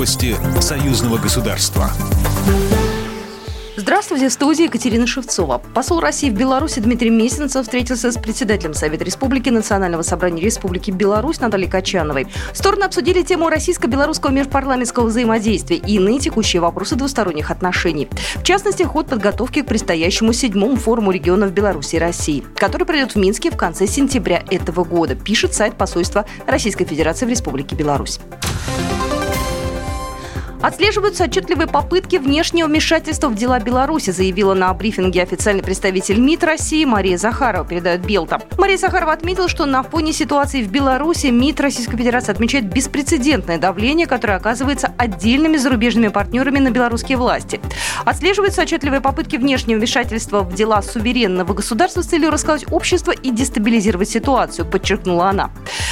Новости союзного государства. Здравствуйте, в студии Екатерина Шевцова. Посол России в Беларуси Дмитрий Месенцев встретился с председателем Совета Республики Национального собрания Республики Беларусь Натальей Качановой. Стороны обсудили тему российско-белорусского межпарламентского взаимодействия и иные текущие вопросы двусторонних отношений. В частности, ход подготовки к предстоящему седьмому форуму регионов Беларуси и России, который пройдет в Минске в конце сентября этого года, пишет сайт посольства Российской Федерации в Республике Беларусь. Отслеживаются отчетливые попытки внешнего вмешательства в дела Беларуси, заявила на брифинге официальный представитель МИД России Мария Захарова, передает Белта. Мария Захарова отметила, что на фоне ситуации в Беларуси МИД Российской Федерации отмечает беспрецедентное давление, которое оказывается отдельными зарубежными партнерами на белорусские власти. Отслеживаются отчетливые попытки внешнего вмешательства в дела суверенного государства с целью расколоть общество и дестабилизировать ситуацию, подчеркнула она.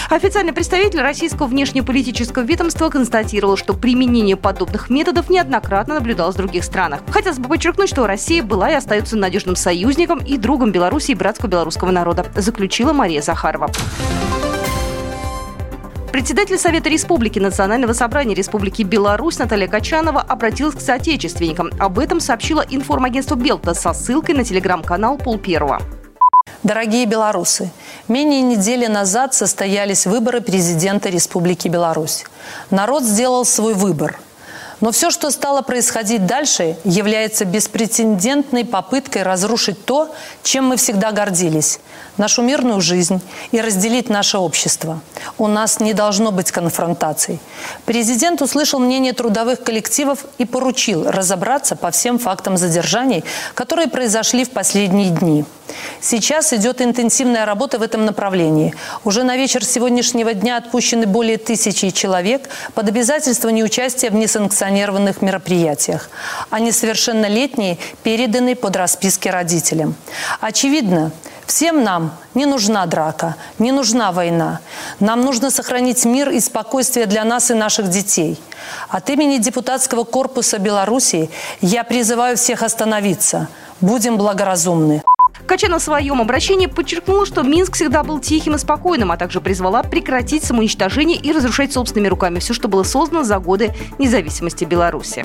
Официальный представитель российского внешнеполитического ведомства констатировал, что применение под подобных методов неоднократно наблюдалось в других странах. Хотелось бы подчеркнуть, что Россия была и остается надежным союзником и другом Беларуси и братского белорусского народа, заключила Мария Захарова. Председатель Совета Республики Национального собрания Республики Беларусь Наталья Качанова обратилась к соотечественникам. Об этом сообщила информагентство Белта со ссылкой на телеграм-канал Пол Первого. Дорогие белорусы, менее недели назад состоялись выборы президента Республики Беларусь. Народ сделал свой выбор – но все, что стало происходить дальше, является беспрецедентной попыткой разрушить то, чем мы всегда гордились – нашу мирную жизнь и разделить наше общество. У нас не должно быть конфронтаций. Президент услышал мнение трудовых коллективов и поручил разобраться по всем фактам задержаний, которые произошли в последние дни. Сейчас идет интенсивная работа в этом направлении. Уже на вечер сегодняшнего дня отпущены более тысячи человек под обязательство неучастия в несанкционированных мероприятиях. А несовершеннолетние переданы под расписки родителям. Очевидно, Всем нам не нужна драка, не нужна война. Нам нужно сохранить мир и спокойствие для нас и наших детей. От имени депутатского корпуса Белоруссии я призываю всех остановиться. Будем благоразумны. Качана в своем обращении подчеркнула, что Минск всегда был тихим и спокойным, а также призвала прекратить самоуничтожение и разрушать собственными руками все, что было создано за годы независимости Беларуси.